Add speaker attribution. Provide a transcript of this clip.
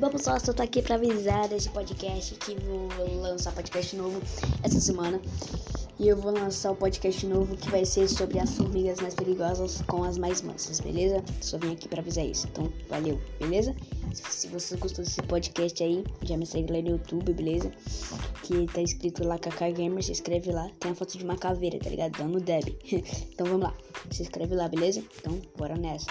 Speaker 1: Bom pessoal, só tô aqui pra avisar desse podcast que vou lançar podcast novo essa semana. E eu vou lançar o um podcast novo que vai ser sobre as formigas mais perigosas com as mais mansas, beleza? Só vim aqui pra avisar isso. Então, valeu, beleza? Se você gostou desse podcast aí, já me segue lá no YouTube, beleza? Que tá escrito lá Kaká Gamer, se inscreve lá. Tem a foto de uma caveira, tá ligado? Dando Deb. então vamos lá. Se inscreve lá, beleza? Então, bora nessa.